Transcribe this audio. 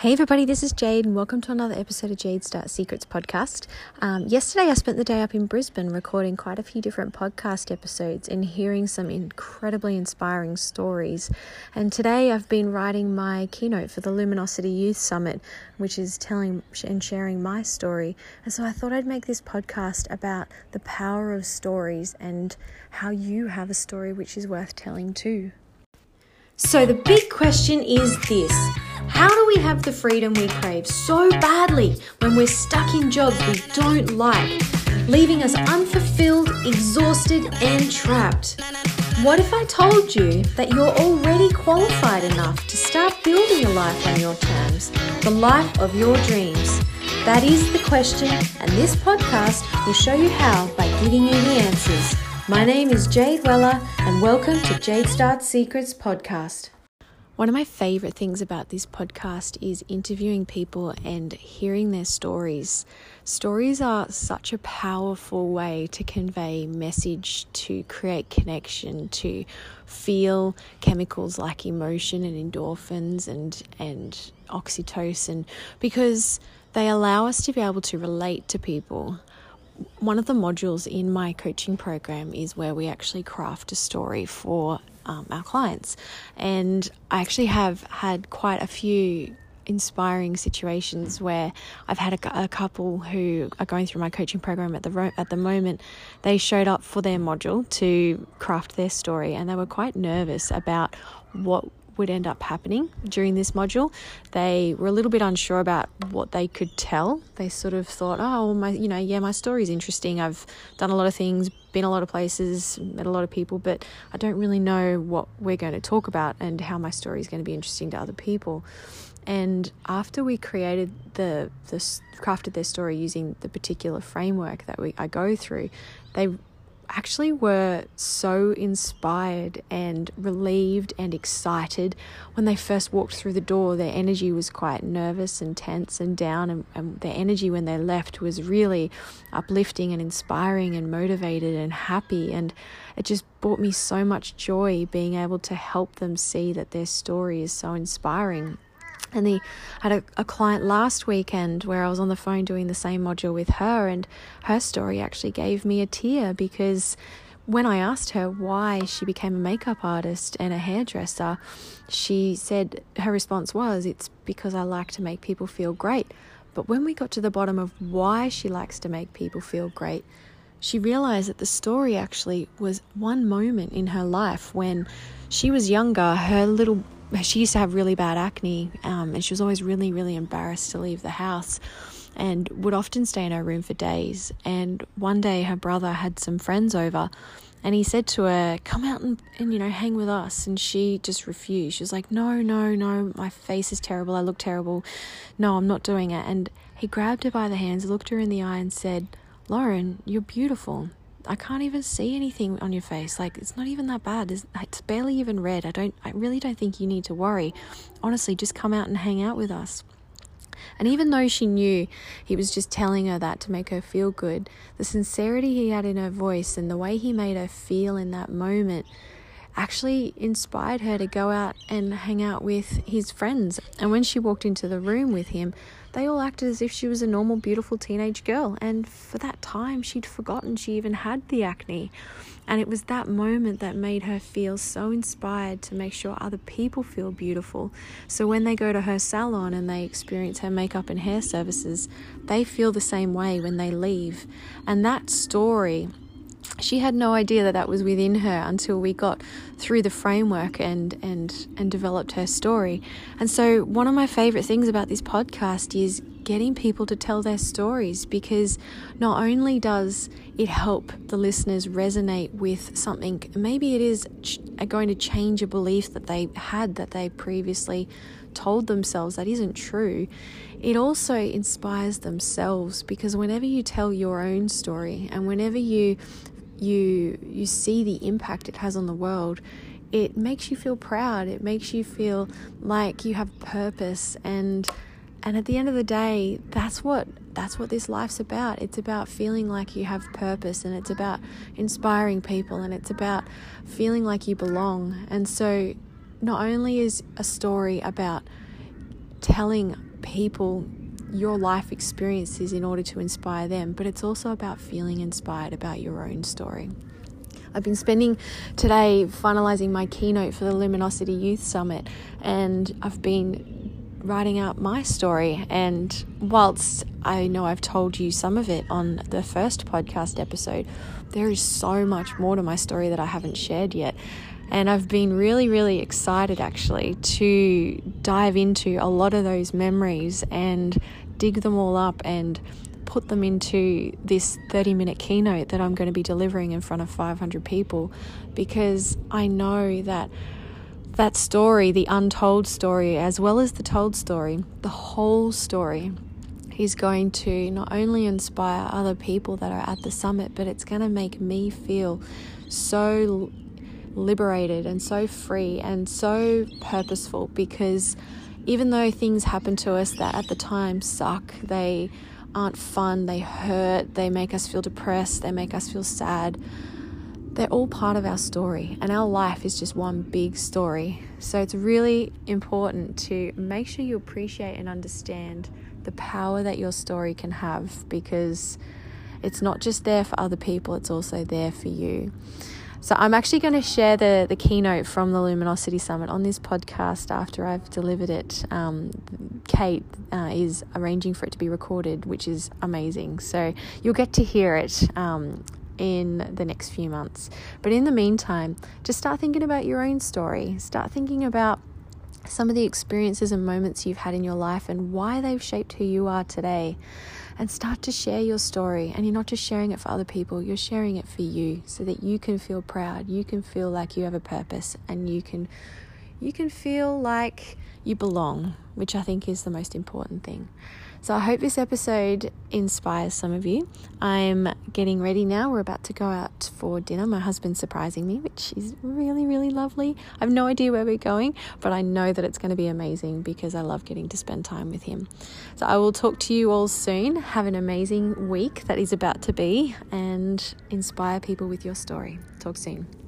Hey everybody, this is Jade, and welcome to another episode of Jade Start Secrets podcast. Um, yesterday, I spent the day up in Brisbane recording quite a few different podcast episodes and hearing some incredibly inspiring stories. And today, I've been writing my keynote for the Luminosity Youth Summit, which is telling and sharing my story. And so, I thought I'd make this podcast about the power of stories and how you have a story which is worth telling too. So, the big question is this. How do we have the freedom we crave so badly when we're stuck in jobs we don't like, leaving us unfulfilled, exhausted, and trapped? What if I told you that you're already qualified enough to start building a life on your terms, the life of your dreams? That is the question, and this podcast will show you how by giving you the answers. My name is Jade Weller, and welcome to Jade Start Secrets podcast. One of my favorite things about this podcast is interviewing people and hearing their stories. Stories are such a powerful way to convey message, to create connection, to feel chemicals like emotion and endorphins and and oxytocin because they allow us to be able to relate to people one of the modules in my coaching program is where we actually craft a story for um, our clients. And I actually have had quite a few inspiring situations where I've had a, a, couple who are going through my coaching program at the at the moment. They showed up for their module to craft their story, and they were quite nervous about what would end up happening during this module. They were a little bit unsure about what they could tell. They sort of thought, oh, well, my, you know, yeah, my story is interesting. I've done a lot of things, been a lot of places, met a lot of people, but I don't really know what we're going to talk about and how my story is going to be interesting to other people. And after we created the, the crafted their story using the particular framework that we I go through, they actually were so inspired and relieved and excited when they first walked through the door. Their energy was quite nervous and tense and down, and, and, their energy when they left was really uplifting and inspiring and motivated and happy. And it just brought me so much joy being able to help them see that their story is so inspiring and the I had a, a client last weekend where I was on the phone doing the same module with her, and her story actually gave me a tear because when I asked her why she became a makeup artist and a hairdresser, she said her response was, It's because I like to make people feel great. But when we got to the bottom of why she likes to make people feel great, she realized that the story actually was one moment in her life when she was younger, her little she used to have really bad acne, um, and she was always really, really embarrassed to leave the house and would often stay in her room for days. And one day her brother had some friends over and he said to her, Come out and, and you know, hang with us. And she just refused. She was like, No, no, no, my face is terrible. I look terrible. No, I'm not doing it. And he grabbed her by the hands, looked her in the eye, and said, Lauren, you're beautiful. I can't even see anything on your face. Like it's not even that bad. It's, barely even red. I don't. I really don't think you need to worry. Honestly, just come out and hang out with us. And even though she knew he was just telling her that to make her feel good, the sincerity he had in her voice and the way he made her feel in that moment actually inspired her to go out and hang out with his friends. And when she walked into the room with him, they all acted as if she was a normal, beautiful teenage girl. And for that time, she'd forgotten she even had the acne. And it was that moment that made her feel so inspired to make sure other people feel beautiful. So when they go to her salon and they experience her makeup and hair services, they feel the same way when they leave. And that story she had no idea that that was within her until we got through the framework and and and developed her story. And so one of my favorite things about this podcast is getting people to tell their stories because not only does it help the listeners resonate with something maybe it is ch- going to change a belief that they had that they previously told themselves that isn't true it also inspires themselves because whenever you tell your own story and whenever you you you see the impact it has on the world it makes you feel proud. It makes you feel like you have purpose. And and at the end of the day that's what that's what this life's about. It's about feeling like you have purpose and it's about inspiring people and it's about feeling like you belong. And so not only is a story about telling people your life experiences in order to inspire them, but it's also about feeling inspired about your own story. I've been spending today finalizing my keynote for the Luminosity Youth Summit, and I've been writing out my story. And whilst I know I've told you some of it on the first podcast episode, there is so much more to my story that I haven't shared yet. And I've been really, really excited actually to dive into a lot of those memories and dig them all up and put them into this 30 minute keynote that I'm going to be delivering in front of 500 people because I know that that story, the untold story, as well as the told story, the whole story is going to not only inspire other people that are at the summit, but it's going to make me feel so liberated and so free and so purposeful because even though things happen to us that at the time suck, they aren't fun, they hurt, they make us feel depressed, they make us feel sad. They're all part of our story, and our life is just one big story. So it's really important to make sure you appreciate and understand the power that your story can have because it's not just there for other people, it's also there for you. So I'm actually going to share the, the keynote from the Luminosity Summit on this podcast after I've delivered it. Um, Kate uh, is arranging for it to be recorded, which is amazing. So you'll get to hear it um, in the next few months. But in the meantime, just start thinking about your own story. Start thinking about some of the experiences and moments you've had in your life and why they've shaped who you are today and start to share your story. And you're not just sharing it for other people, you're sharing it for you so that you can feel proud, you can feel like you have a purpose, and you can you can feel like you belong, which I think is the most important thing. So I hope this episode inspires some of you. I'm getting ready now. We're about to go out for dinner. My husband's surprising me, which is really, really lovely. I have no idea where we're going, but I know that it's going to be amazing because I love getting to spend time with him. So I will talk to you all soon. Have an amazing week that is about to be and inspire people with your story. Talk soon.